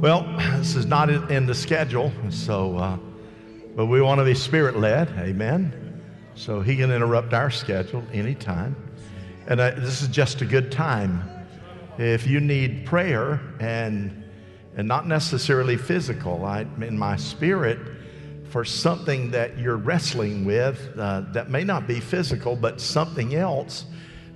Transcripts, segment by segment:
Well, this is not in the schedule, so, uh, but we want to be spirit led. Amen. So he can interrupt our schedule anytime. And uh, this is just a good time. If you need prayer and, and not necessarily physical, I, in my spirit, for something that you're wrestling with uh, that may not be physical, but something else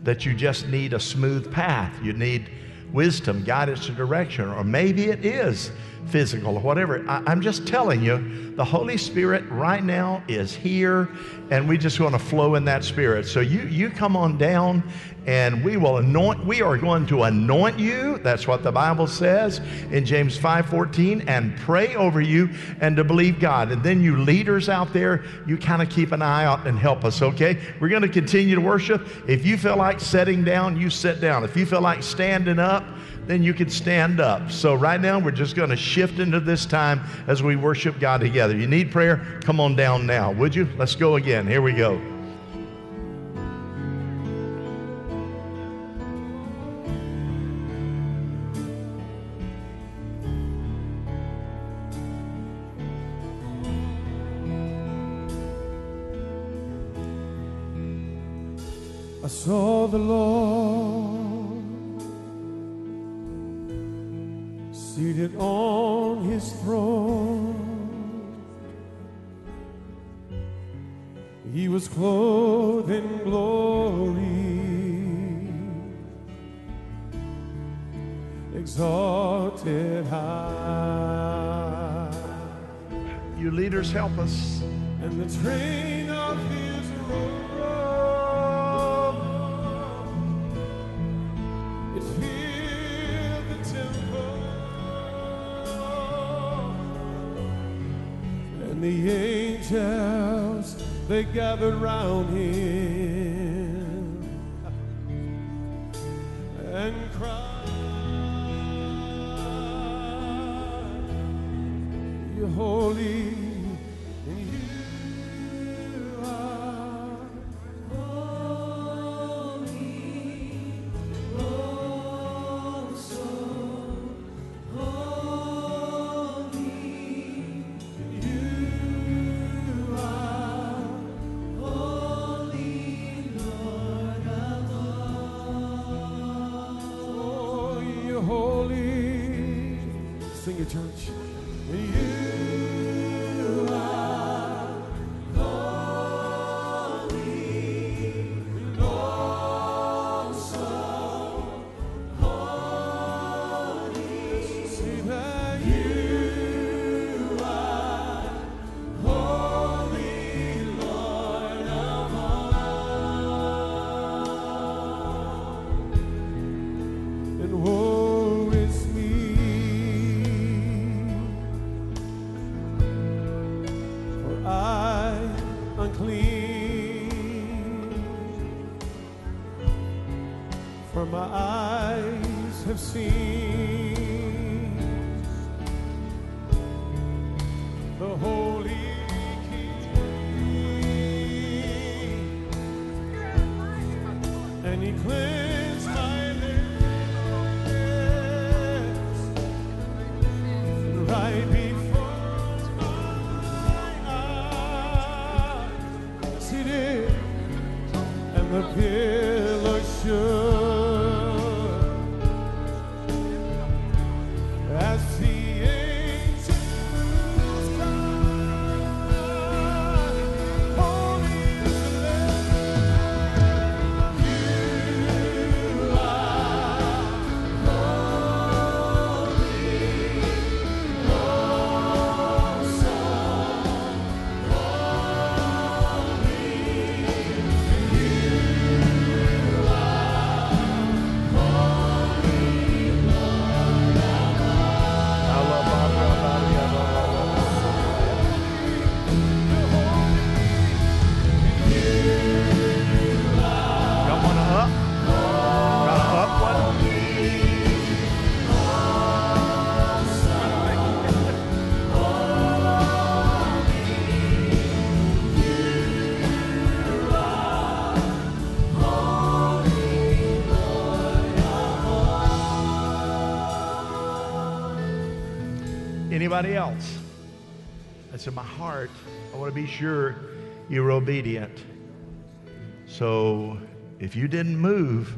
that you just need a smooth path. You need wisdom, guidance, and direction. Or maybe it is physical or whatever. I, am just telling you, the Holy Spirit right now is here, and we just want to flow in that Spirit. So you you come on down, and we will anoint. We are going to anoint you. That's what the Bible says in James 5:14, and pray over you and to believe God. And then you leaders out there, you kind of keep an eye out and help us. Okay, we're going to continue to worship. If you feel like sitting down, you sit down. If you feel like standing up then you can stand up. So, right now, we're just going to shift into this time as we worship God together. You need prayer? Come on down now, would you? Let's go again. Here we go. I saw the Lord seated on his throne. He was clothed in glory, exalted high. You leaders, help us. And the train they gathered round him is Else? I said, my heart. I want to be sure you're obedient. So if you didn't move,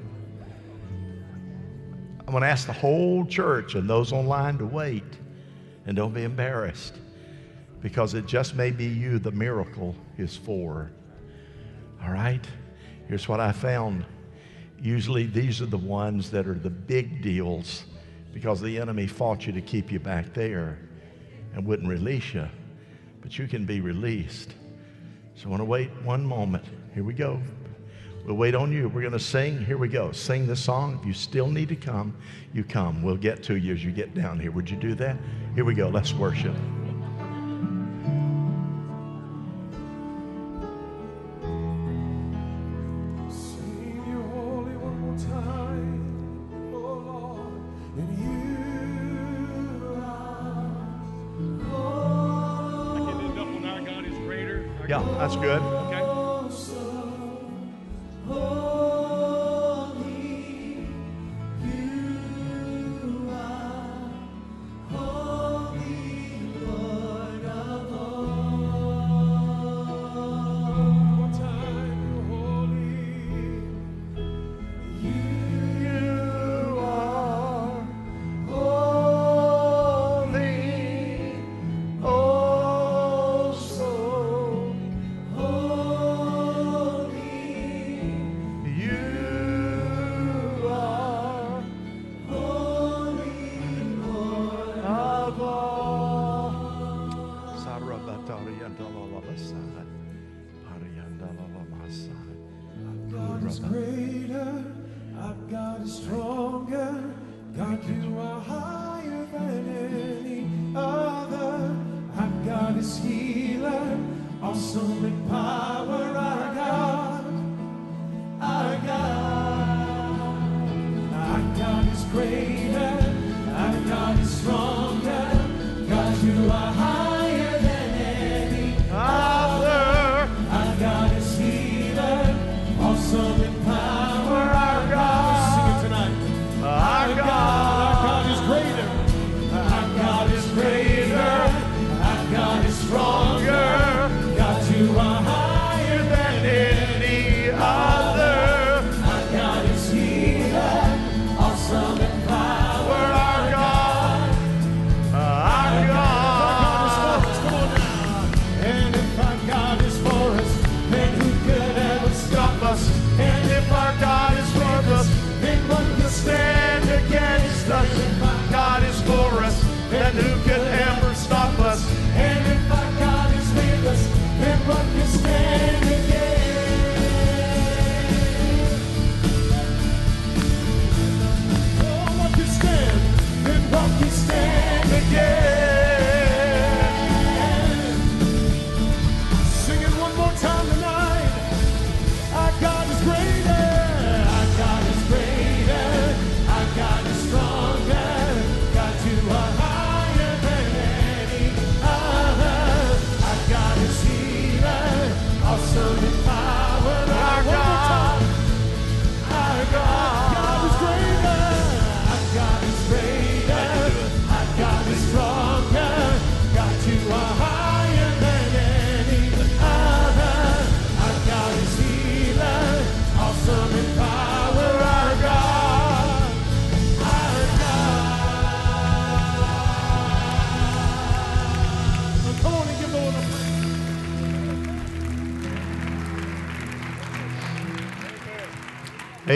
I'm going to ask the whole church and those online to wait and don't be embarrassed because it just may be you the miracle is for. All right? Here's what I found. Usually these are the ones that are the big deals because the enemy fought you to keep you back there and wouldn't release you. But you can be released. So I want to wait one moment. Here we go. We'll wait on you. We're going to sing. Here we go. Sing the song. If you still need to come, you come. We'll get to you as you get down here. Would you do that? Here we go. Let's worship. That's good.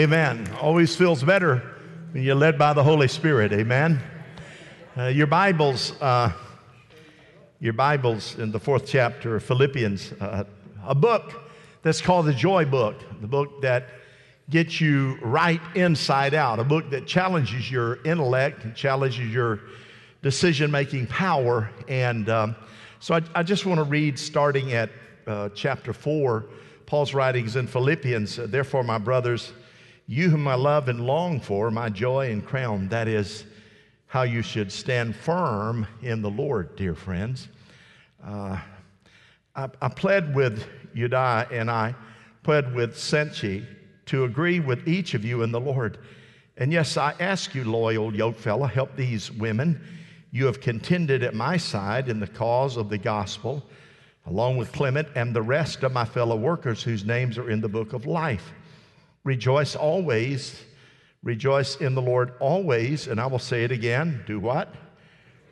Amen. Always feels better when you're led by the Holy Spirit. Amen. Uh, your Bibles, uh, your Bibles in the fourth chapter of Philippians, uh, a book that's called the Joy Book, the book that gets you right inside out, a book that challenges your intellect and challenges your decision making power. And um, so I, I just want to read starting at uh, chapter 4, Paul's writings in Philippians. Therefore, my brothers, you whom I love and long for, my joy and crown, that is how you should stand firm in the Lord, dear friends. Uh, I, I pled with Euodia and I pled with Syntyche to agree with each of you in the Lord. And yes, I ask you, loyal yoke fella, help these women You have contended at my side in the cause of the gospel, along with Clement and the rest of my fellow workers whose names are in the book of life. Rejoice always. Rejoice in the Lord always. And I will say it again do what?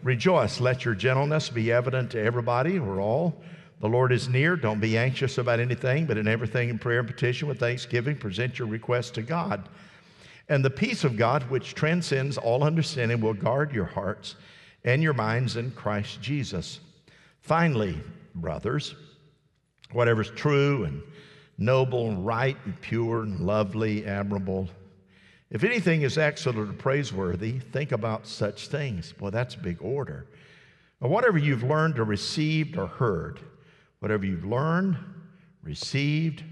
Rejoice. Let your gentleness be evident to everybody or all. The Lord is near. Don't be anxious about anything, but in everything in prayer and petition with thanksgiving, present your requests to God. And the peace of God, which transcends all understanding, will guard your hearts and your minds in Christ Jesus. Finally, brothers, whatever's true and noble right and pure and lovely, admirable, if anything is excellent or praiseworthy, think about such things. Well, that's a big order. Or whatever you've learned or received or heard, whatever you've learned, received,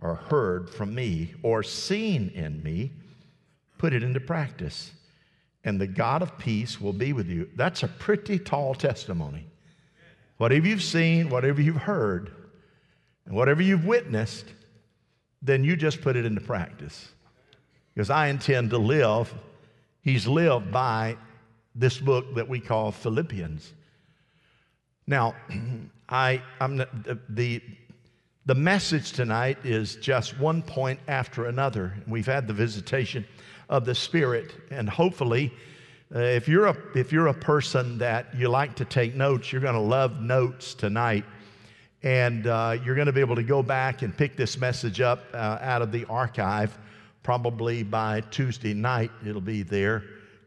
or heard from me, or seen in me, put it into practice, and the God of peace will be with you. That's a pretty tall testimony. Whatever you've seen, whatever you've heard, and whatever you've witnessed, then you just put it into practice. Because I intend to live, he's lived by this book that we call Philippians. Now, I, I'm the, the, the message tonight is just one point after another. We've had the visitation of the Spirit, and hopefully, uh, if, you're a, if you're a person that you like to take notes, you're going to love notes tonight. And uh, you're going to be able to go back and pick this message up uh, out of the archive. Probably by Tuesday night, it'll be there.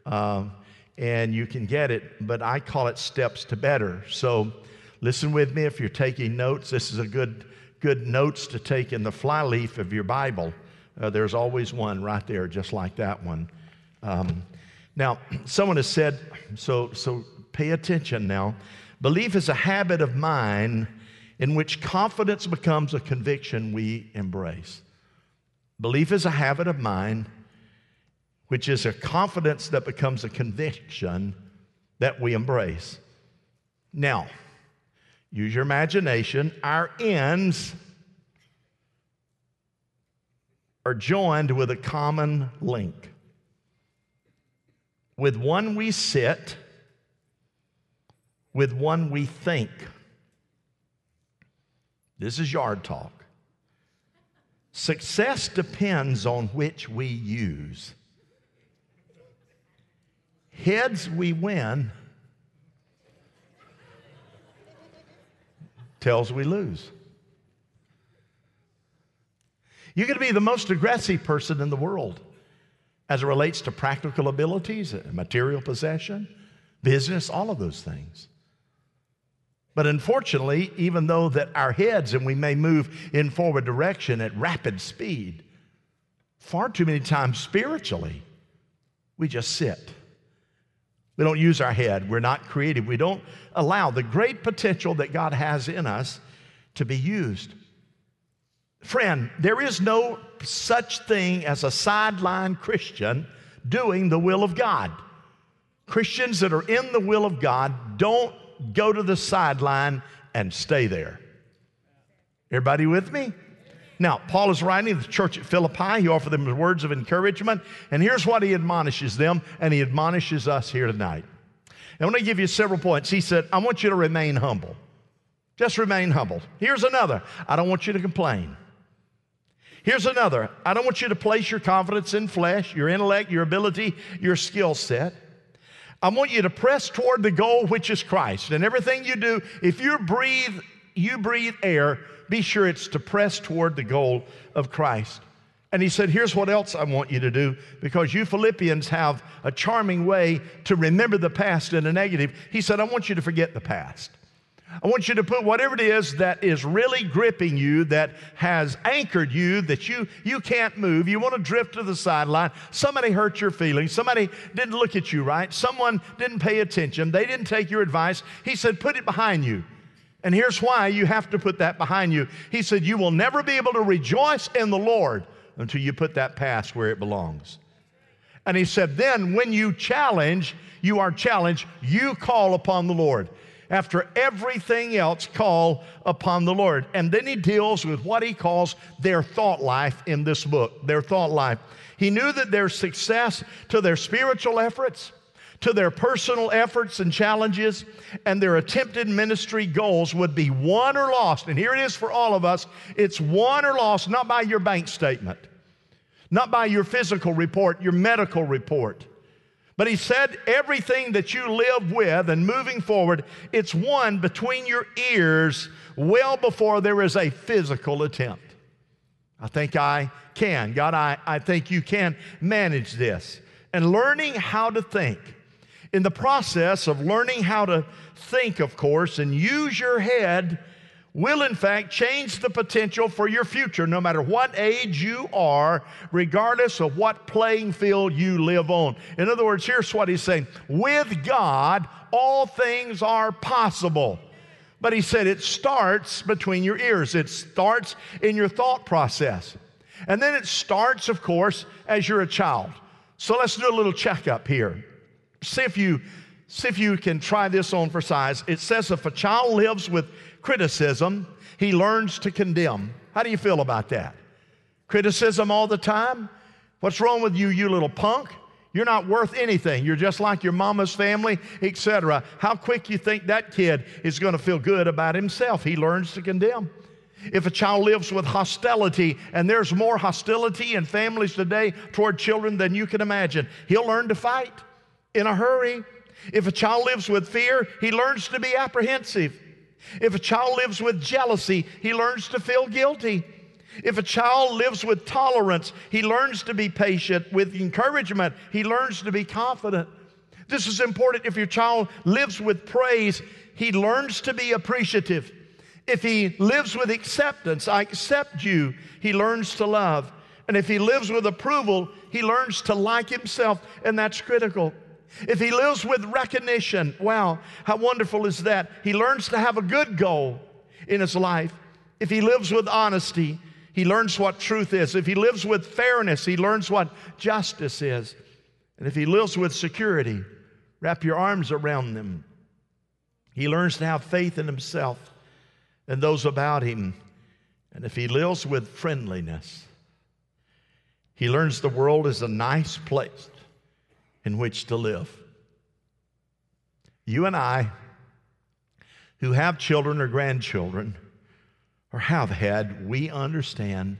Um, and you can get it, but I call it Steps to Better. So listen with me if you're taking notes. This is a good, good notes to take in the flyleaf of your Bible. Uh, there's always one right there, just like that one. Um, now, someone has said, so, so pay attention now. Belief is a habit of mind in which confidence becomes a conviction we embrace. Belief is a habit of mind, which is a confidence that becomes a conviction that we embrace. Now, use your imagination. Our ends are joined with a common link. With one we sit, with one we think. This is yard talk. Success depends on which we use. Heads we win, tails we lose. You're going to be the most aggressive person in the world as it relates to practical abilities, material possession, business, all of those things. But unfortunately, even though that our heads and we may move in forward direction at rapid speed, far too many times spiritually, we just sit. We don't use our head. We're not creative. We don't allow the great potential that God has in us to be used. Friend, there is no such thing as a sideline Christian doing the will of God. Christians that are in the will of God don't go to the sideline and stay there. Everybody with me? Now, Paul is writing to the church at Philippi. He offered them words of encouragement. And here's what he admonishes them, and he admonishes us here tonight. And I'm going to give you several points. He said, I want you to remain humble. Just remain humble. Here's another I don't want you to complain. Here's another I don't want you to place your confidence in flesh, your intellect, your ability, your skill set. I want you to press toward the goal, which is Christ. And everything you do, if you breathe, you breathe air, be sure it's to press toward the goal of Christ. And he said, Here's what else I want you to do, because you Philippians have a charming way to remember the past in a negative. He said, I want you to forget the past. I want you to put whatever it is that is really gripping you, that has anchored you, that you, you can't move. You want to drift to the sideline. Somebody hurt your feelings. Somebody didn't look at you right. Someone didn't pay attention. They didn't take your advice. He said, put it behind you. And here's why you have to put that behind you. He said, You will never be able to rejoice in the Lord until you put that past where it belongs. And he said, Then when you challenge, you are challenged, you call upon the Lord after everything else, call upon the Lord. And then he deals with what he calls their thought life in this book, their thought life. He knew that their success to their spiritual efforts, to their personal efforts and challenges and their attempted ministry goals would be won or lost. And here it is for all of us it's won or lost not by your bank statement, not by your physical report, your medical report. But he said, everything that you live with and moving forward, it's one between your ears well before there is a physical attempt. I think I can. God, I, I think you can manage this. And learning how to think in the process of learning how to think, of course, and use your head will in fact change the potential for your future no matter what age you are, regardless of what playing field you live on. In other words, here's what he's saying with God, all things are possible. But he said it starts between your ears, it starts in your thought process. And then it starts, of course, as you're a child. So let's do a little checkup here see if you see if you can try this on for size. It says if a child lives with criticism, he learns to condemn. How do you feel about that? Criticism all the time? What's wrong with you, you little punk? You're not worth anything. You're just like your mama's family, etc. How quick you think that kid is going to feel good about himself? He learns to condemn. If a child lives with hostility, and there's more hostility in families today toward children than you can imagine, he'll learn to fight in a hurry. If a child lives with fear, he learns to be apprehensive. If a child lives with jealousy, he learns to feel guilty. If a child lives with tolerance, he learns to be patient. With encouragement, he learns to be confident. This is important. If your child lives with praise, he learns to be appreciative. If he lives with acceptance, I accept you, he learns to love. And if he lives with approval, he learns to like himself, and that's critical. If he lives with recognition, wow, how wonderful is that? He learns to have a good goal in his life. If he lives with honesty, he learns what truth is. If he lives with fairness, he learns what justice is. And if he lives with security, wrap your arms around them. He learns to have faith in himself and those about him. And if he lives with friendliness, he learns the world is a nice place in which to live. You and I, who have children or grandchildren, or have had, we understand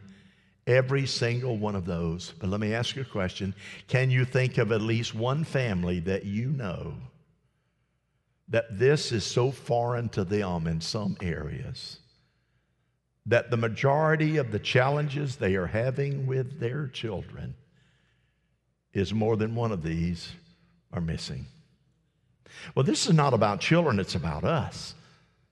every single one of those. But let me ask you a question Can you think of at least one family that you know that this is so foreign to them in some areas? That the majority of the challenges they are having with their children is more than one of these are missing. Well, this is not about children, it's about us.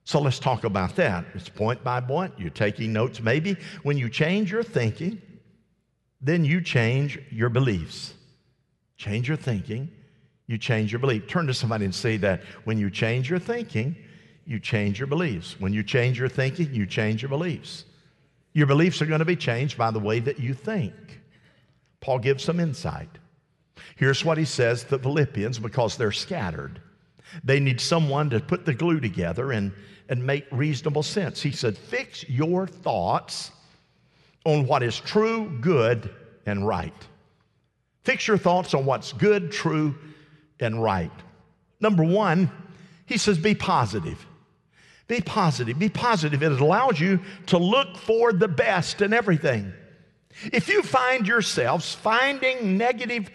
So let's talk about that. It's point by point. You're taking notes. Maybe when you change your thinking, then you change your beliefs. Change your thinking, you change your belief. Turn to somebody and say that when you change your thinking, you change your beliefs. When you change your thinking, you change your beliefs. Your beliefs are going to be changed by the way that you think. Paul gives some insight. Here's what he says to the Philippians because they're scattered. They need someone to put the glue together and, and make reasonable sense. He said, Fix your thoughts on what is true, good, and right. Fix your thoughts on what's good, true, and right. Number one, he says, Be positive. Be positive. Be positive. It allows you to look for the best in everything. If you find yourselves finding negative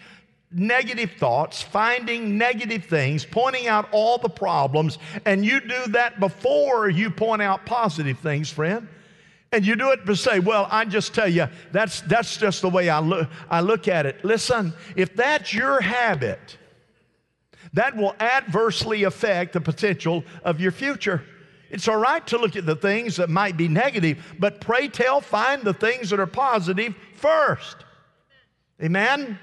negative thoughts, finding negative things, pointing out all the problems, and you do that before you point out positive things, friend. And you do it to say, well, I just tell you, that's, that's just the way I look, I look at it. Listen, if that's your habit, that will adversely affect the potential of your future. It's all right to look at the things that might be negative, but pray tell, find the things that are positive first. Amen?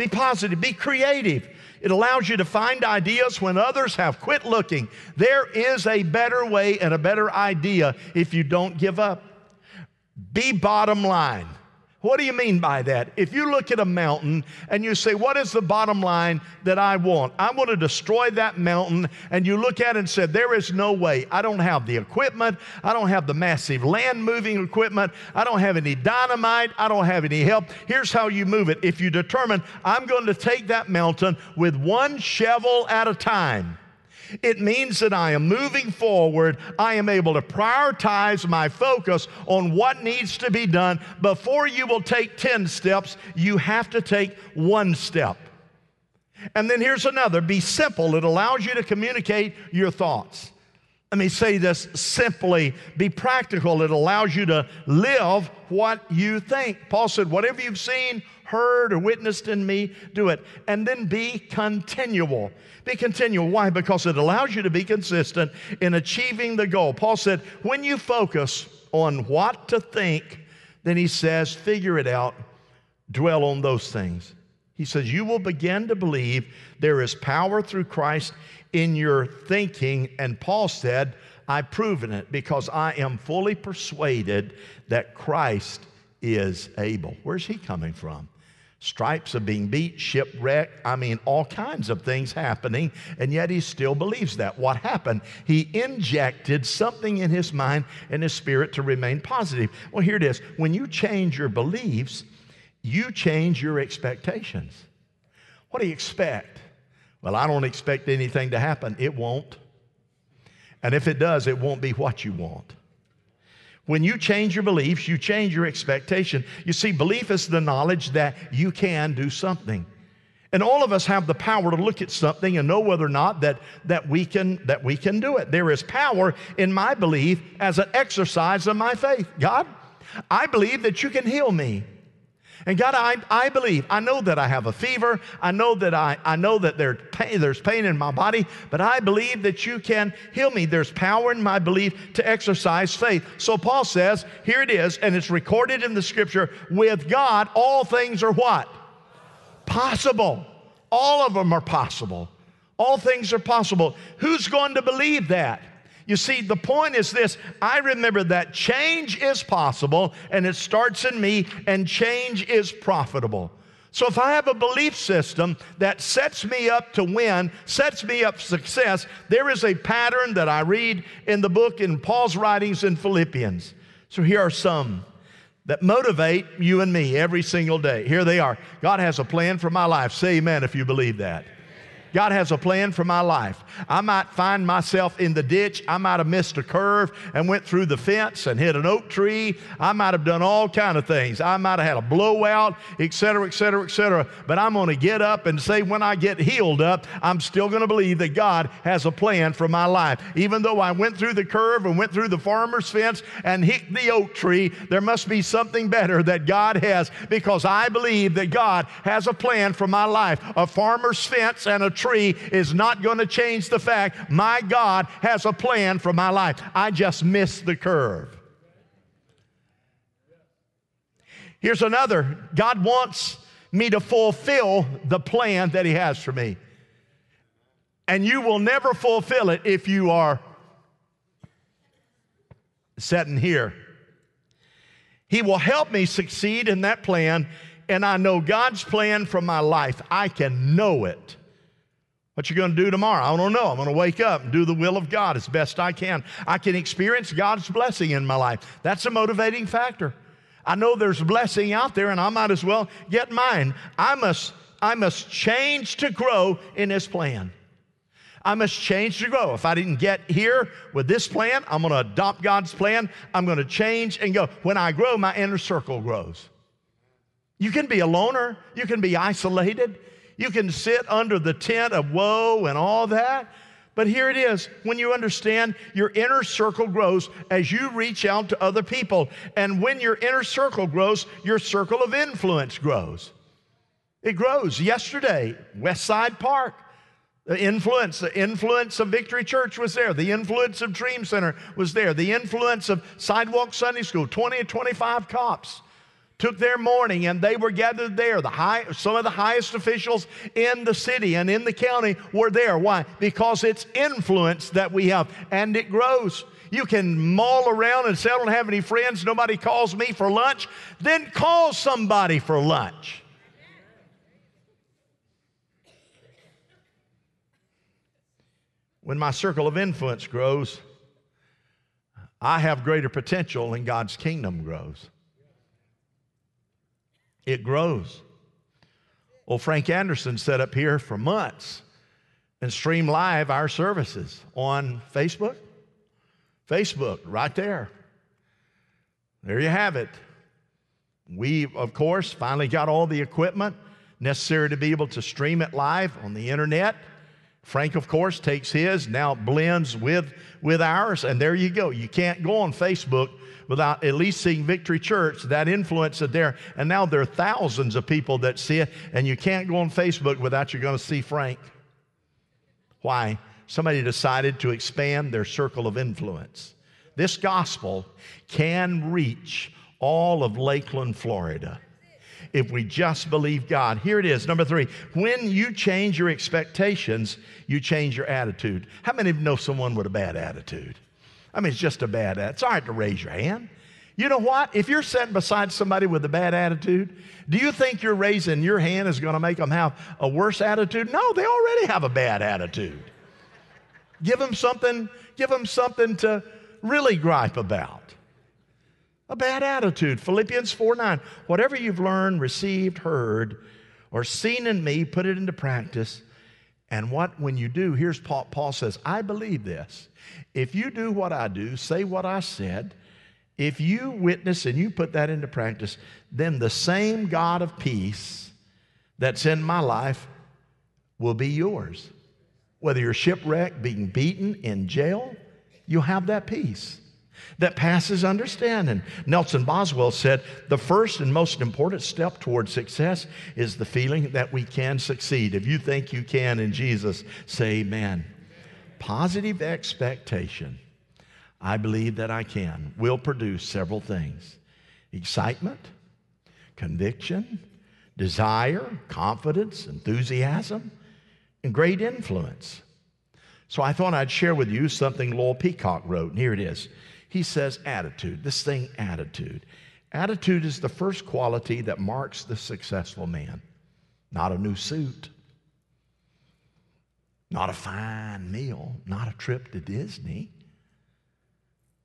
Be positive, be creative. It allows you to find ideas when others have quit looking. There is a better way and a better idea if you don't give up. Be bottom line. What do you mean by that? If you look at a mountain and you say, What is the bottom line that I want? I want to destroy that mountain. And you look at it and say, There is no way. I don't have the equipment. I don't have the massive land moving equipment. I don't have any dynamite. I don't have any help. Here's how you move it. If you determine, I'm going to take that mountain with one shovel at a time. It means that I am moving forward. I am able to prioritize my focus on what needs to be done. Before you will take 10 steps, you have to take one step. And then here's another be simple, it allows you to communicate your thoughts. Let me say this simply be practical, it allows you to live what you think. Paul said, Whatever you've seen, heard, or witnessed in me, do it. And then be continual. Be continual. Why? Because it allows you to be consistent in achieving the goal. Paul said, when you focus on what to think, then he says, figure it out, dwell on those things. He says, You will begin to believe there is power through Christ in your thinking. And Paul said, I've proven it because I am fully persuaded that Christ is able. Where's he coming from? Stripes of being beat, shipwrecked. I mean, all kinds of things happening, and yet he still believes that. What happened? He injected something in his mind and his spirit to remain positive. Well, here it is. When you change your beliefs, you change your expectations. What do you expect? Well, I don't expect anything to happen. It won't. And if it does, it won't be what you want. When you change your beliefs, you change your expectation. You see, belief is the knowledge that you can do something. And all of us have the power to look at something and know whether or not that, that, we can, that we can do it. There is power in my belief as an exercise of my faith. God, I believe that you can heal me. And God, I, I believe, I know that I have a fever. I know that I, I know that there there's pain in my body, but I believe that you can heal me. There's power in my belief to exercise faith. So Paul says, here it is, and it's recorded in the scripture, with God, all things are what? Possible. All of them are possible. All things are possible. Who's going to believe that? You see, the point is this I remember that change is possible and it starts in me, and change is profitable. So if I have a belief system that sets me up to win, sets me up for success, there is a pattern that I read in the book in Paul's writings in Philippians. So here are some that motivate you and me every single day. Here they are. God has a plan for my life. Say amen if you believe that. God has a plan for my life. I might find myself in the ditch. I might have missed a curve and went through the fence and hit an oak tree. I might have done all kind of things. I might have had a blowout, et cetera, et cetera, et cetera. But I'm going to get up and say when I get healed up, I'm still going to believe that God has a plan for my life. Even though I went through the curve and went through the farmer's fence and hit the oak tree, there must be something better that God has because I believe that God has a plan for my life. A farmer's fence and a tree is not going to change the fact my God has a plan for my life. I just missed the curve. Here's another God wants me to fulfill the plan that He has for me. And you will never fulfill it if you are sitting here. He will help me succeed in that plan, and I know God's plan for my life. I can know it. What you're going to do tomorrow? I don't know. I'm going to wake up and do the will of God as best I can. I can experience God's blessing in my life. That's a motivating factor. I know there's blessing out there and I might as well get mine. I must I must change to grow in this plan. I must change to grow. If I didn't get here with this plan, I'm going to adopt God's plan. I'm going to change and go. When I grow, my inner circle grows. You can be a loner, you can be isolated, you can sit under the tent of woe and all that. But here it is when you understand your inner circle grows as you reach out to other people. And when your inner circle grows, your circle of influence grows. It grows. Yesterday, West Side Park, the influence, the influence of Victory Church was there. The influence of Dream Center was there. The influence of Sidewalk Sunday School, 20 to 25 cops took their mourning and they were gathered there. The high, some of the highest officials in the city and in the county were there. Why? Because it's influence that we have and it grows. You can maul around and say, I don't have any friends, nobody calls me for lunch. Then call somebody for lunch. When my circle of influence grows, I have greater potential and God's kingdom grows. It grows. Well, Frank Anderson set up here for months and stream live our services on Facebook. Facebook, right there. There you have it. We, of course, finally got all the equipment necessary to be able to stream it live on the internet. Frank, of course, takes his, now blends with, with ours, and there you go. You can't go on Facebook without at least seeing Victory Church, that influence is there. And now there are thousands of people that see it, and you can't go on Facebook without you're going to see Frank. Why? Somebody decided to expand their circle of influence. This gospel can reach all of Lakeland, Florida if we just believe God. Here it is, number three. When you change your expectations, you change your attitude. How many of you know someone with a bad attitude? I mean, it's just a bad attitude. It's all right to raise your hand. You know what? If you're sitting beside somebody with a bad attitude, do you think you're raising your hand is going to make them have a worse attitude? No, they already have a bad attitude. Give them something, give them something to really gripe about a bad attitude. Philippians 4 9. Whatever you've learned, received, heard, or seen in me, put it into practice. And what, when you do, here's Paul, Paul says, I believe this. If you do what I do, say what I said, if you witness and you put that into practice, then the same God of peace that's in my life will be yours. Whether you're shipwrecked, being beaten, in jail, you'll have that peace that passes understanding. Nelson Boswell said the first and most important step toward success is the feeling that we can succeed. If you think you can in Jesus, say amen. Positive expectation, I believe that I can, will produce several things excitement, conviction, desire, confidence, enthusiasm, and great influence. So I thought I'd share with you something Lowell Peacock wrote, and here it is. He says attitude, this thing, attitude. Attitude is the first quality that marks the successful man, not a new suit, not a fine meal, not a trip to Disney.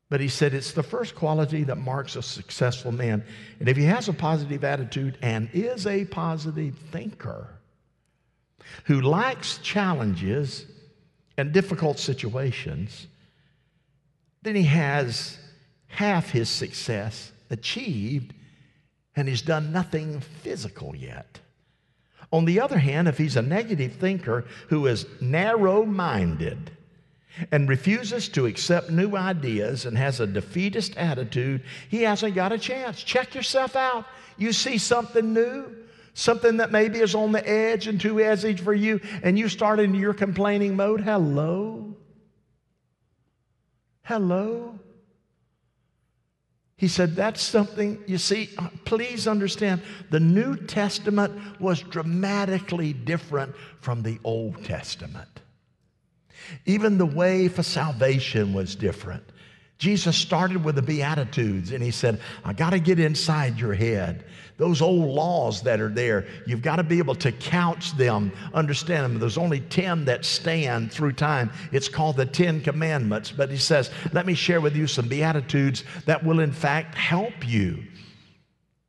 But he said it's the first quality that marks a successful man. And if he has a positive attitude and is a positive thinker who likes challenges and difficult situations, then he has half his success achieved and he's done nothing physical yet. On the other hand, if he's a negative thinker who is narrow minded and refuses to accept new ideas and has a defeatist attitude, he hasn't got a chance. Check yourself out. You see something new, something that maybe is on the edge and too edgy for you, and you start into your complaining mode. Hello. Hello? He said, That's something, you see, please understand, the New Testament was dramatically different from the Old Testament. Even the way for salvation was different. Jesus started with the Beatitudes and he said, I got to get inside your head. Those old laws that are there, you've got to be able to couch them, understand them. There's only 10 that stand through time. It's called the 10 Commandments. But he says, Let me share with you some Beatitudes that will, in fact, help you.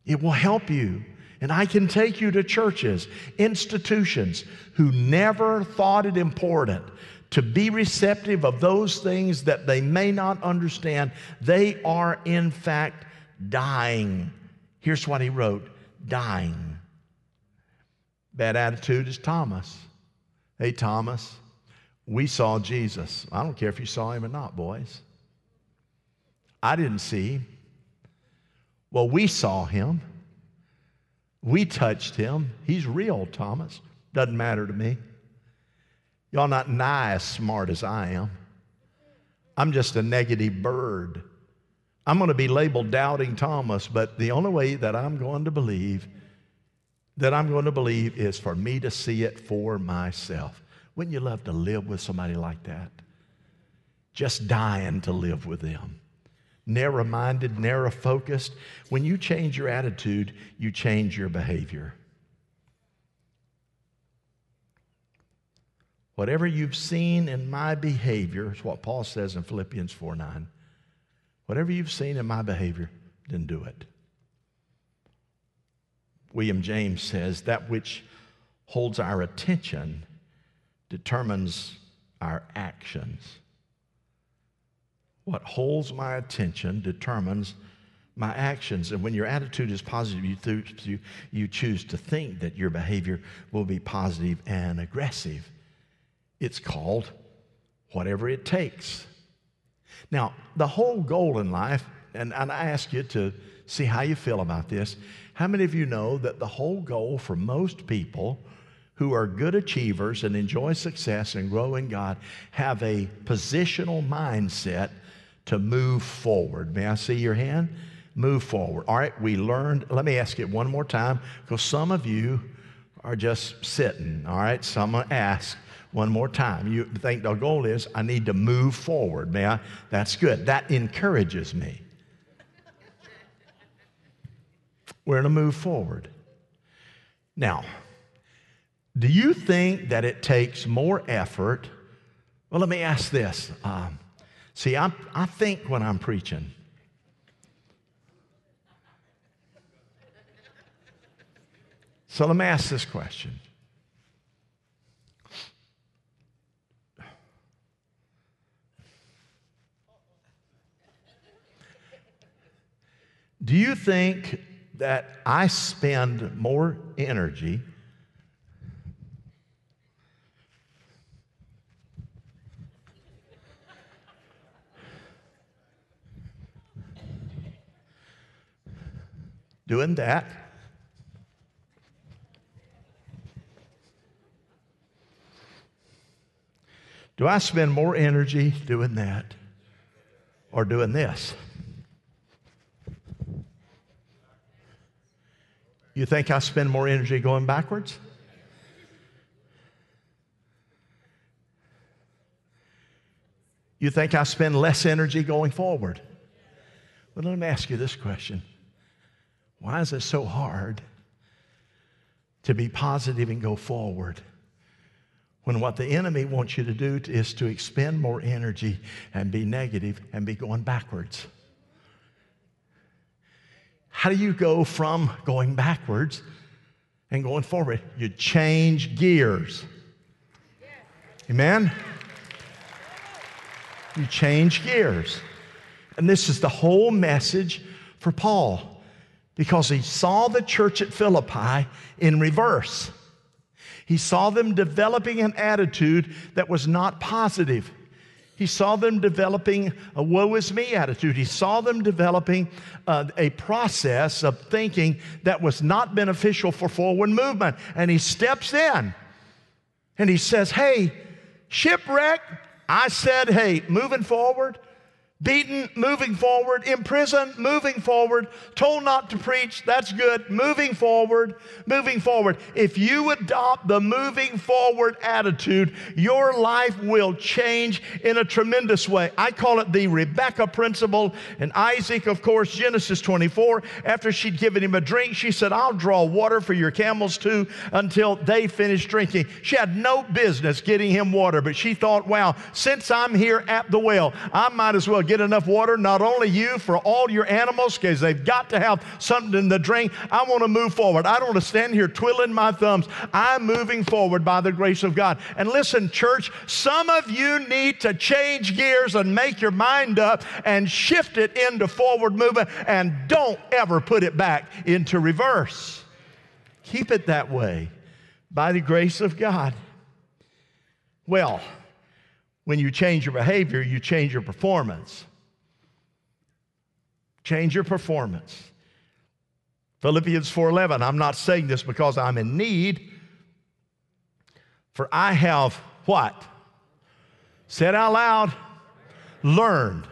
It will help you. And I can take you to churches, institutions who never thought it important to be receptive of those things that they may not understand. They are, in fact, dying. Here's what he wrote dying. Bad attitude is Thomas. Hey, Thomas, we saw Jesus. I don't care if you saw him or not, boys. I didn't see him. Well, we saw him. We touched him. He's real, Thomas. Doesn't matter to me. Y'all not nigh as smart as I am. I'm just a negative bird. I'm going to be labeled doubting Thomas, but the only way that I'm going to believe, that I'm going to believe is for me to see it for myself. Wouldn't you love to live with somebody like that? Just dying to live with them. Narrow minded, narrow focused. When you change your attitude, you change your behavior. Whatever you've seen in my behavior, is what Paul says in Philippians 4 9. Whatever you've seen in my behavior, then do it. William James says, That which holds our attention determines our actions. What holds my attention determines my actions. And when your attitude is positive, you, th- you, you choose to think that your behavior will be positive and aggressive. It's called whatever it takes. Now, the whole goal in life, and, and I ask you to see how you feel about this. How many of you know that the whole goal for most people who are good achievers and enjoy success and grow in God have a positional mindset to move forward? May I see your hand? Move forward. All right, we learned. Let me ask it one more time because some of you are just sitting. All right, someone ask one more time. You think the goal is, I need to move forward. May I? That's good. That encourages me. We're going to move forward. Now, do you think that it takes more effort? Well, let me ask this. Um, see, i I think when I'm preaching, so let me ask this question Do you think that I spend more energy doing that? Do I spend more energy doing that or doing this? You think I spend more energy going backwards? You think I spend less energy going forward? Well, let me ask you this question Why is it so hard to be positive and go forward when what the enemy wants you to do is to expend more energy and be negative and be going backwards? How do you go from going backwards and going forward? You change gears. Amen? You change gears. And this is the whole message for Paul because he saw the church at Philippi in reverse. He saw them developing an attitude that was not positive. He saw them developing a woe is me attitude. He saw them developing uh, a process of thinking that was not beneficial for forward movement. And he steps in and he says, Hey, shipwreck. I said, Hey, moving forward, Beaten, moving forward. Imprisoned, moving forward. Told not to preach, that's good. Moving forward, moving forward. If you adopt the moving forward attitude, your life will change in a tremendous way. I call it the Rebecca principle. And Isaac, of course, Genesis 24, after she'd given him a drink, she said, I'll draw water for your camels too until they finish drinking. She had no business getting him water, but she thought, wow, since I'm here at the well, I might as well get enough water, not only you, for all your animals, because they've got to have something to drink. I want to move forward. I don't want to stand here twiddling my thumbs. I'm moving forward by the grace of God. And listen, church, some of you need to change gears and make your mind up and shift it into forward movement and don't ever put it back into reverse. Keep it that way by the grace of God. Well, when you change your behavior, you change your performance. Change your performance. Philippians 4:11. I'm not saying this because I'm in need, for I have what? Said out loud, learned.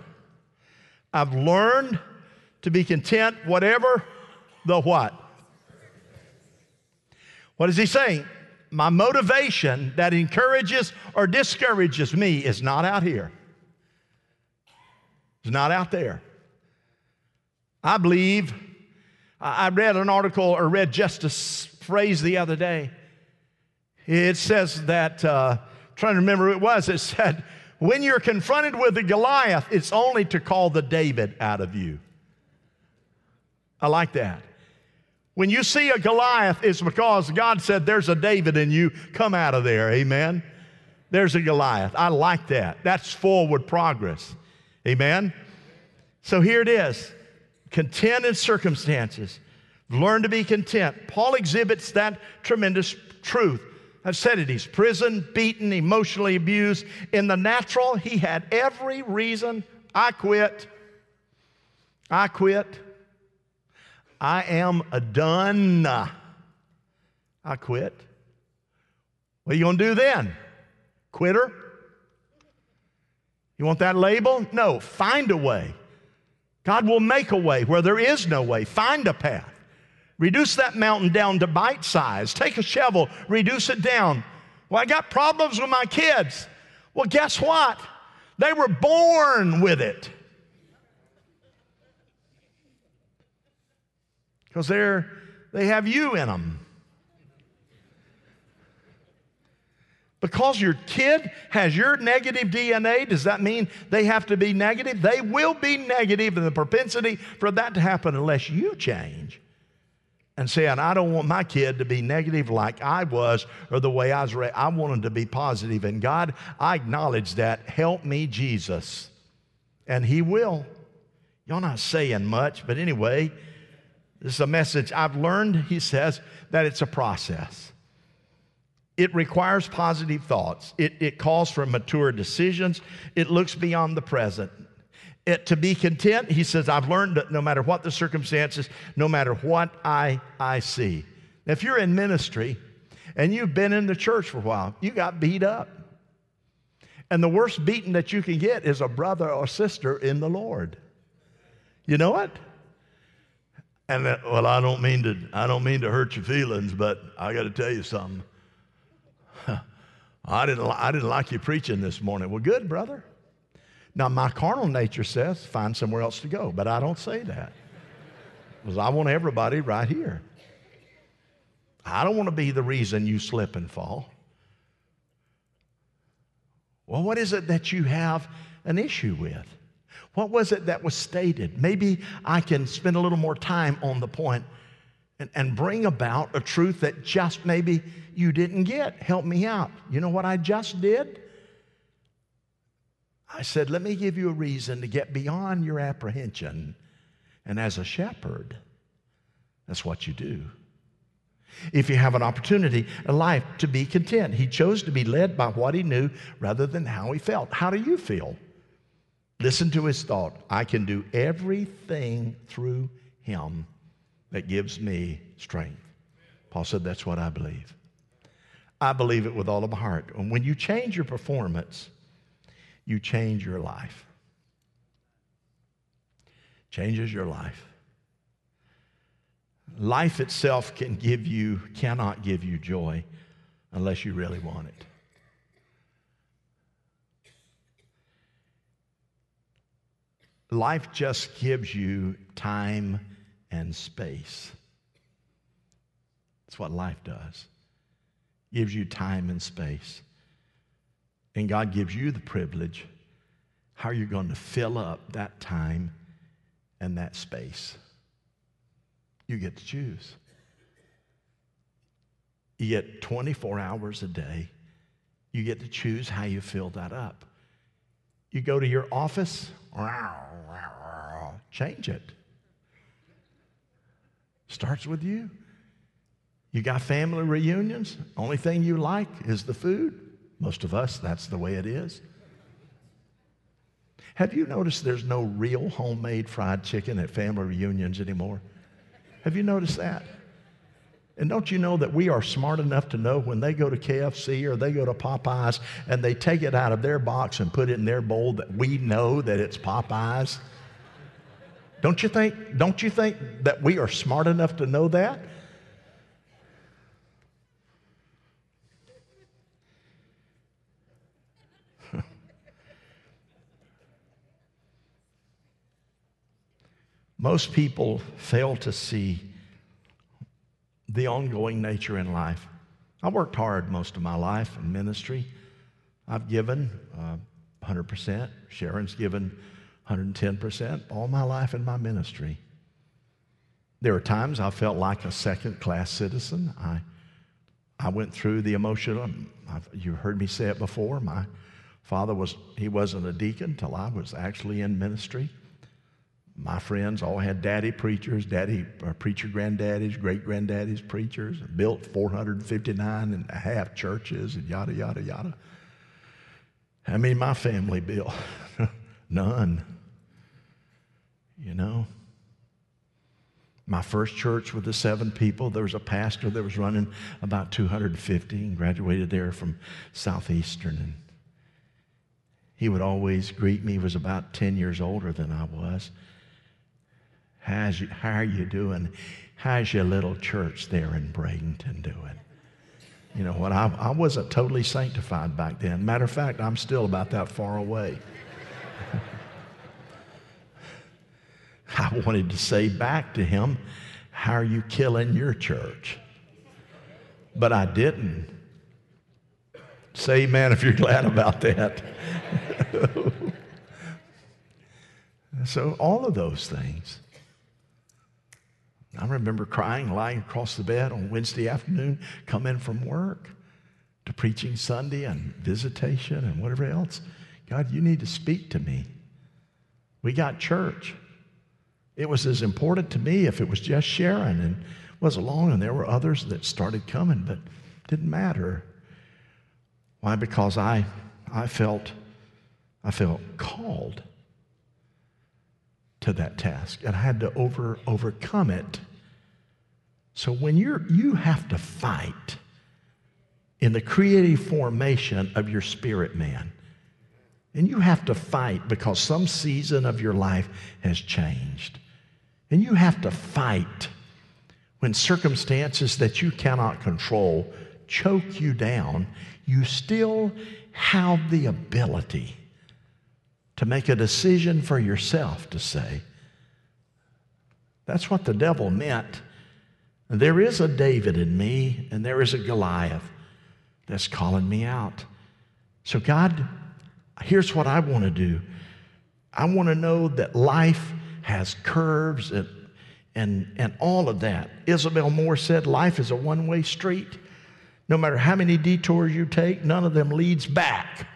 I've learned to be content, whatever the what. What is he saying? My motivation that encourages or discourages me is not out here. It's not out there. I believe, I read an article or read just a phrase the other day. It says that, uh, trying to remember who it was, it said, when you're confronted with a Goliath, it's only to call the David out of you. I like that. When you see a Goliath, it's because God said, There's a David in you. Come out of there. Amen. There's a Goliath. I like that. That's forward progress. Amen. So here it is content in circumstances. Learn to be content. Paul exhibits that tremendous truth. I've said it, he's prison, beaten, emotionally abused. In the natural, he had every reason. I quit. I quit. I am a done. I quit. What are you going to do then? Quitter? You want that label? No, find a way. God will make a way where there is no way. Find a path. Reduce that mountain down to bite size. Take a shovel, reduce it down. Well, I got problems with my kids. Well, guess what? They were born with it. Because they're they have you in them. Because your kid has your negative DNA, does that mean they have to be negative? They will be negative, and the propensity for that to happen unless you change and saying, I don't want my kid to be negative like I was or the way I was raised. I want them to be positive. And God, I acknowledge that. Help me, Jesus. And He will. Y'all not saying much, but anyway, this is a message I've learned, he says, that it's a process. It requires positive thoughts. It, it calls for mature decisions. It looks beyond the present. It, to be content, he says, I've learned that no matter what the circumstances, no matter what I, I see. Now, if you're in ministry and you've been in the church for a while, you got beat up. And the worst beating that you can get is a brother or sister in the Lord. You know what? And that, well, I don't mean to, I don't mean to hurt your feelings, but I got to tell you something. I didn't, I didn't like you preaching this morning. Well, good, brother. Now, my carnal nature says find somewhere else to go, but I don't say that because I want everybody right here. I don't want to be the reason you slip and fall. Well, what is it that you have an issue with? What was it that was stated? Maybe I can spend a little more time on the point and, and bring about a truth that just maybe you didn't get. Help me out. You know what I just did? I said, let me give you a reason to get beyond your apprehension. And as a shepherd, that's what you do. If you have an opportunity in life to be content, he chose to be led by what he knew rather than how he felt. How do you feel? Listen to his thought I can do everything through him that gives me strength. Paul said, That's what I believe. I believe it with all of my heart. And when you change your performance, you change your life. Changes your life. Life itself can give you, cannot give you joy unless you really want it. Life just gives you time and space. That's what life does. Gives you time and space. And God gives you the privilege how are you're going to fill up that time and that space. You get to choose. You get 24 hours a day. You get to choose how you fill that up. You go to your office, change it. Starts with you. You got family reunions. Only thing you like is the food. Most of us, that's the way it is. Have you noticed there's no real homemade fried chicken at family reunions anymore? Have you noticed that? And don't you know that we are smart enough to know when they go to KFC or they go to Popeyes and they take it out of their box and put it in their bowl that we know that it's Popeyes? Don't you think, don't you think that we are smart enough to know that? Most people fail to see the ongoing nature in life. I worked hard most of my life in ministry. I've given uh, 100%. Sharon's given 110% all my life in my ministry. There are times I felt like a second class citizen. I, I went through the emotional, I've, you heard me say it before. My father was, he wasn't a deacon till I was actually in ministry. My friends all had daddy preachers, daddy uh, preacher granddaddies, great granddaddies preachers, built 459 and a half churches and yada, yada, yada. I mean, my family built? None. You know? My first church with the seven people, there was a pastor that was running about 250 and graduated there from Southeastern. And he would always greet me. He was about 10 years older than I was. How's you, how are you doing? How's your little church there in Bradenton doing? You know what? I, I wasn't totally sanctified back then. Matter of fact, I'm still about that far away. I wanted to say back to him, How are you killing your church? But I didn't. Say amen if you're glad about that. so, all of those things. I remember crying, lying across the bed on Wednesday afternoon, come in from work to preaching Sunday and visitation and whatever else. God, you need to speak to me. We got church. It was as important to me if it was just Sharon and was alone, and there were others that started coming, but didn't matter. Why? Because I, I felt, I felt called to that task, and I had to over, overcome it. So when you're, you have to fight in the creative formation of your spirit man. And you have to fight because some season of your life has changed. And you have to fight when circumstances that you cannot control choke you down. You still have the ability to make a decision for yourself to say, that's what the devil meant. There is a David in me, and there is a Goliath that's calling me out. So, God, here's what I want to do I want to know that life has curves and, and, and all of that. Isabel Moore said life is a one way street. No matter how many detours you take, none of them leads back.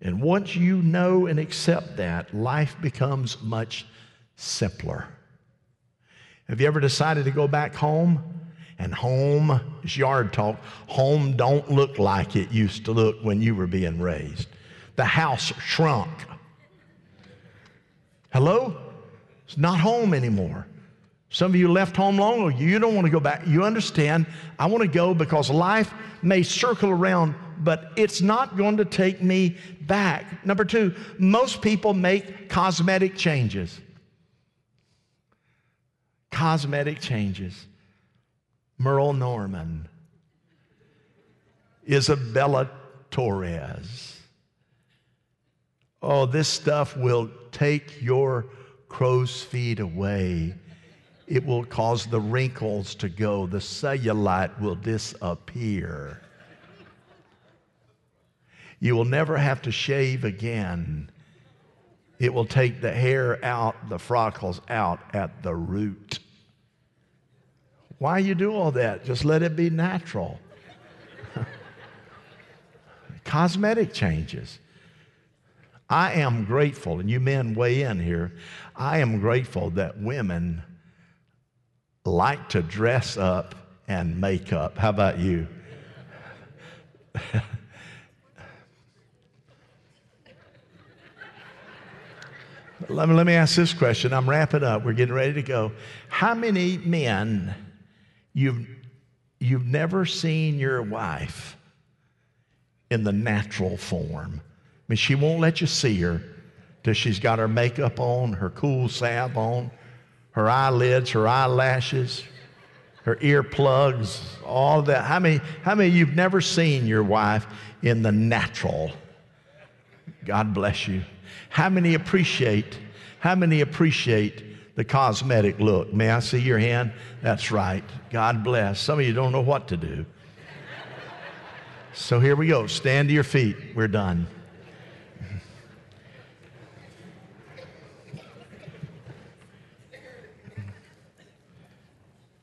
And once you know and accept that, life becomes much simpler. Have you ever decided to go back home? And home is yard talk. Home don't look like it used to look when you were being raised. The house shrunk. Hello? It's not home anymore. Some of you left home long ago. You don't want to go back. You understand. I want to go because life may circle around, but it's not going to take me back. Number two, most people make cosmetic changes. Cosmetic changes. Merle Norman, Isabella Torres. Oh, this stuff will take your crow's feet away. It will cause the wrinkles to go. The cellulite will disappear. You will never have to shave again. It will take the hair out, the freckles out at the root. Why you do all that? Just let it be natural. Cosmetic changes. I am grateful, and you men weigh in here. I am grateful that women like to dress up and make up. How about you? let, me, let me ask this question. I'm wrapping up. We're getting ready to go. How many men you've, you've never seen your wife in the natural form? I mean, she won't let you see her. till she's got her makeup on, her cool salve on, her eyelids, her eyelashes, her earplugs, all that. How many, how many you've never seen your wife in the natural? God bless you. How many appreciate, how many appreciate the cosmetic look? May I see your hand? That's right. God bless. Some of you don't know what to do. So here we go. Stand to your feet. We're done.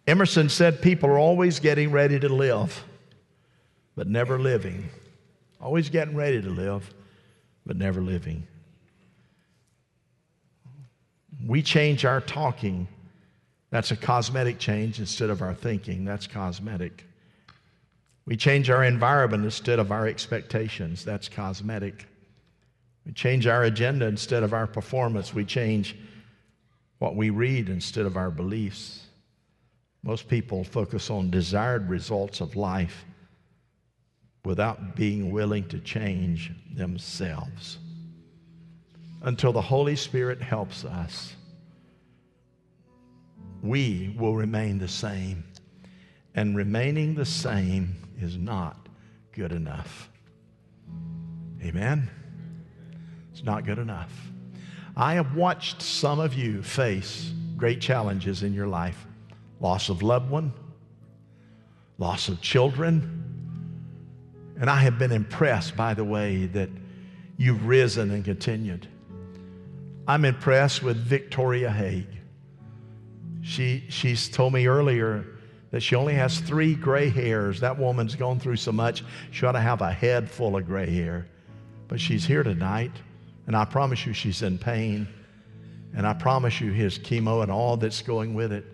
Emerson said people are always getting ready to live, but never living. Always getting ready to live, but never living. We change our talking. That's a cosmetic change instead of our thinking. That's cosmetic. We change our environment instead of our expectations. That's cosmetic. We change our agenda instead of our performance. We change what we read instead of our beliefs. Most people focus on desired results of life without being willing to change themselves. Until the Holy Spirit helps us, we will remain the same. And remaining the same is not good enough. Amen? It's not good enough. I have watched some of you face great challenges in your life loss of loved one, loss of children. And I have been impressed by the way that you've risen and continued. I'm impressed with Victoria Haig. She, she's told me earlier that she only has three gray hairs. That woman's gone through so much, she ought to have a head full of gray hair. But she's here tonight, and I promise you she's in pain. And I promise you his chemo and all that's going with it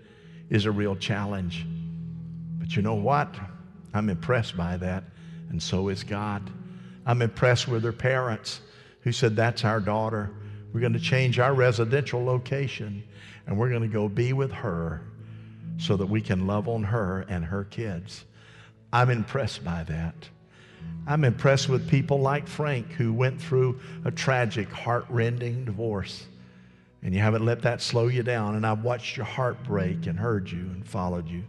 is a real challenge. But you know what? I'm impressed by that, and so is God. I'm impressed with her parents who said, That's our daughter. We're going to change our residential location, and we're going to go be with her so that we can love on her and her kids. I'm impressed by that. I'm impressed with people like Frank who went through a tragic, heart-rending divorce and you haven't let that slow you down. And I've watched your heart break and heard you and followed you.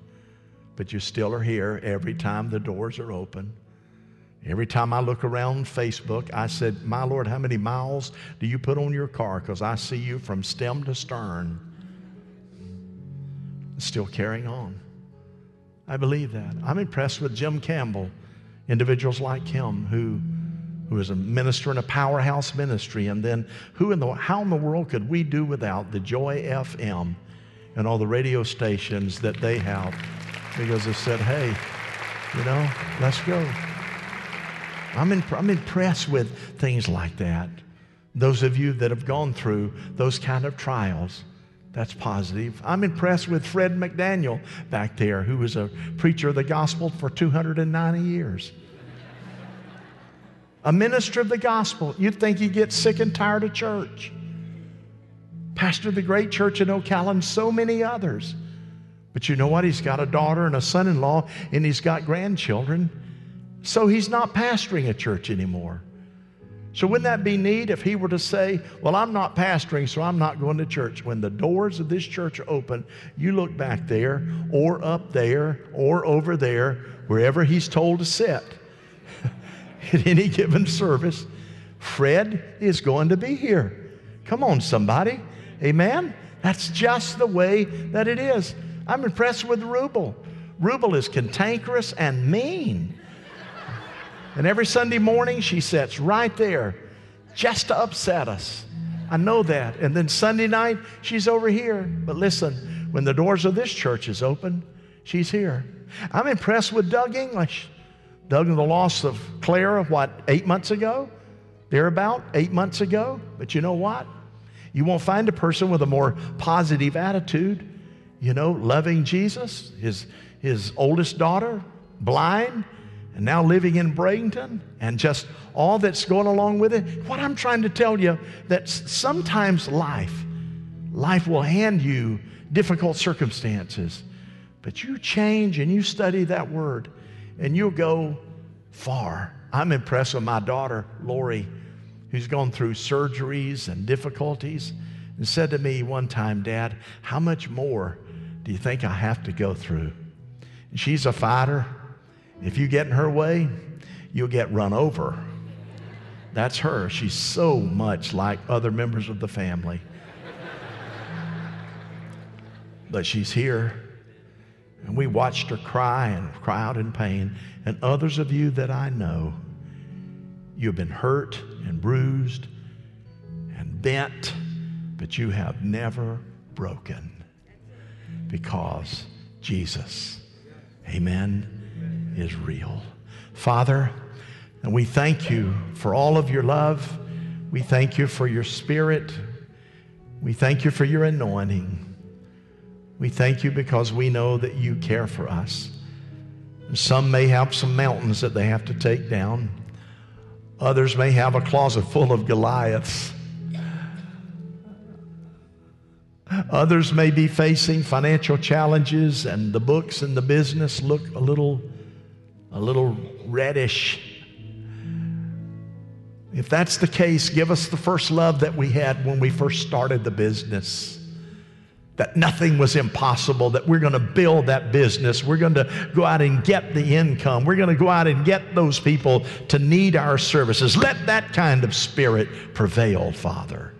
But you still are here every time the doors are open. Every time I look around Facebook, I said, My Lord, how many miles do you put on your car? Because I see you from stem to stern. Still carrying on. I believe that. I'm impressed with Jim Campbell, individuals like him who who is a minister in a powerhouse ministry. And then who in the, how in the world could we do without the Joy FM and all the radio stations that they have? Because they said, hey, you know, let's go. I'm, I'm impressed with things like that. Those of you that have gone through those kind of trials, that's positive. I'm impressed with Fred McDaniel back there, who was a preacher of the gospel for 290 years a minister of the gospel. You'd think he'd get sick and tired of church. Pastor of the great church in Ocala, and so many others. But you know what? He's got a daughter and a son in law, and he's got grandchildren. So he's not pastoring a church anymore. So, wouldn't that be neat if he were to say, Well, I'm not pastoring, so I'm not going to church? When the doors of this church are open, you look back there, or up there, or over there, wherever he's told to sit at any given service, Fred is going to be here. Come on, somebody. Amen? That's just the way that it is. I'm impressed with Rubel. Rubel is cantankerous and mean. And every Sunday morning, she sits right there just to upset us. I know that. And then Sunday night, she's over here. But listen, when the doors of this church is open, she's here. I'm impressed with Doug English. Doug, and the loss of Clara, what, eight months ago? Thereabout, eight months ago. But you know what? You won't find a person with a more positive attitude, you know, loving Jesus, his, his oldest daughter, blind, and now living in Bradenton, and just all that's going along with it. What I'm trying to tell you that sometimes life, life will hand you difficult circumstances, but you change and you study that word and you'll go far. I'm impressed with my daughter, Lori, who's gone through surgeries and difficulties and said to me one time, Dad, how much more do you think I have to go through? And she's a fighter. If you get in her way, you'll get run over. That's her. She's so much like other members of the family. but she's here. And we watched her cry and cry out in pain. And others of you that I know, you've been hurt and bruised and bent, but you have never broken because Jesus, amen, is real. Father, and we thank you for all of your love. We thank you for your spirit. We thank you for your anointing. We thank you because we know that you care for us. Some may have some mountains that they have to take down. Others may have a closet full of Goliaths. Others may be facing financial challenges and the books and the business look a little a little reddish. If that's the case, give us the first love that we had when we first started the business that nothing was impossible, that we're going to build that business. We're going to go out and get the income. We're going to go out and get those people to need our services. Let that kind of spirit prevail, Father.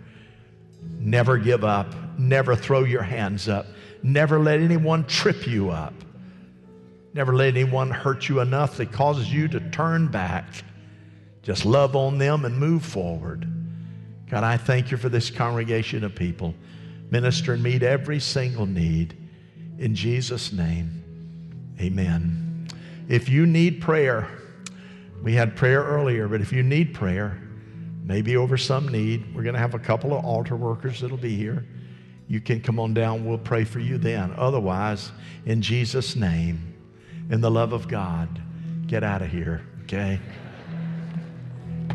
Never give up. Never throw your hands up. Never let anyone trip you up. Never let anyone hurt you enough that causes you to turn back. Just love on them and move forward. God, I thank you for this congregation of people minister and meet every single need. In Jesus' name, amen. If you need prayer, we had prayer earlier, but if you need prayer, maybe over some need, we're going to have a couple of altar workers that'll be here. You can come on down, we'll pray for you then. Otherwise, in Jesus' name, in the love of God, get out of here, okay?